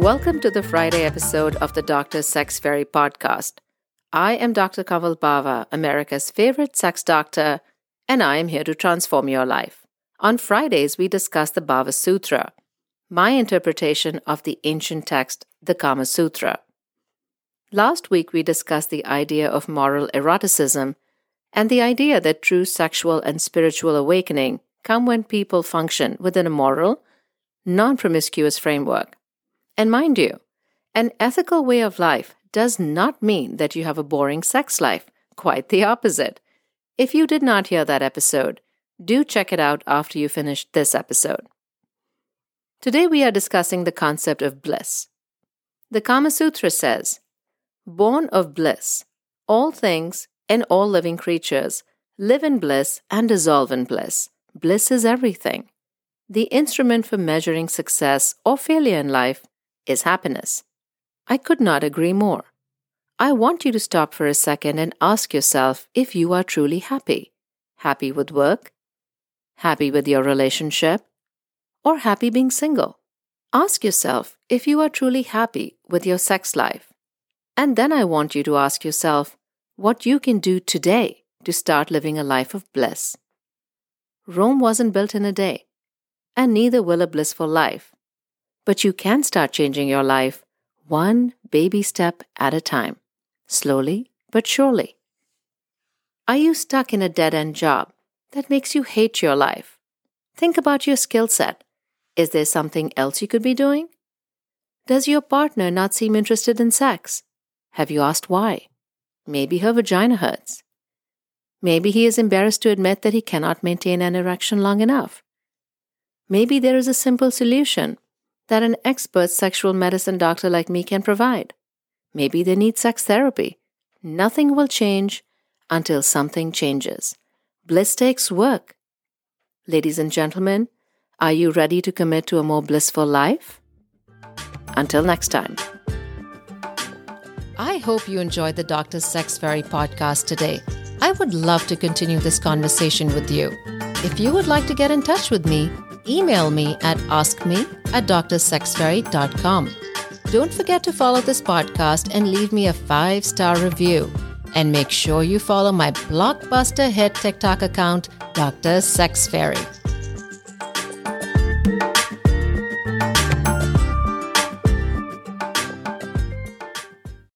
Welcome to the Friday episode of the Dr. Sex Fairy podcast. I am Dr. Kanwal Bawa, America's favorite sex doctor, and I am here to transform your life. On Fridays, we discuss the Bawa Sutra, my interpretation of the ancient text, the Kama Sutra. Last week, we discussed the idea of moral eroticism and the idea that true sexual and spiritual awakening come when people function within a moral, non promiscuous framework. And mind you, an ethical way of life does not mean that you have a boring sex life. Quite the opposite. If you did not hear that episode, do check it out after you finish this episode. Today we are discussing the concept of bliss. The Kama Sutra says, Born of bliss, all things and all living creatures live in bliss and dissolve in bliss. Bliss is everything. The instrument for measuring success or failure in life is happiness. I could not agree more. I want you to stop for a second and ask yourself if you are truly happy. Happy with work? Happy with your relationship? Or happy being single? Ask yourself if you are truly happy with your sex life. And then I want you to ask yourself what you can do today to start living a life of bliss. Rome wasn't built in a day, and neither will a blissful life. But you can start changing your life one baby step at a time, slowly but surely. Are you stuck in a dead end job that makes you hate your life? Think about your skill set. Is there something else you could be doing? Does your partner not seem interested in sex? Have you asked why? Maybe her vagina hurts. Maybe he is embarrassed to admit that he cannot maintain an erection long enough. Maybe there is a simple solution that an expert sexual medicine doctor like me can provide. Maybe they need sex therapy. Nothing will change until something changes. Bliss takes work. Ladies and gentlemen, are you ready to commit to a more blissful life? Until next time. I hope you enjoyed the Dr. Sex Fairy podcast today. I would love to continue this conversation with you. If you would like to get in touch with me, email me at askme at drsexfairy.com. Don't forget to follow this podcast and leave me a five star review. And make sure you follow my blockbuster hit TikTok account, Dr. Sex Fairy.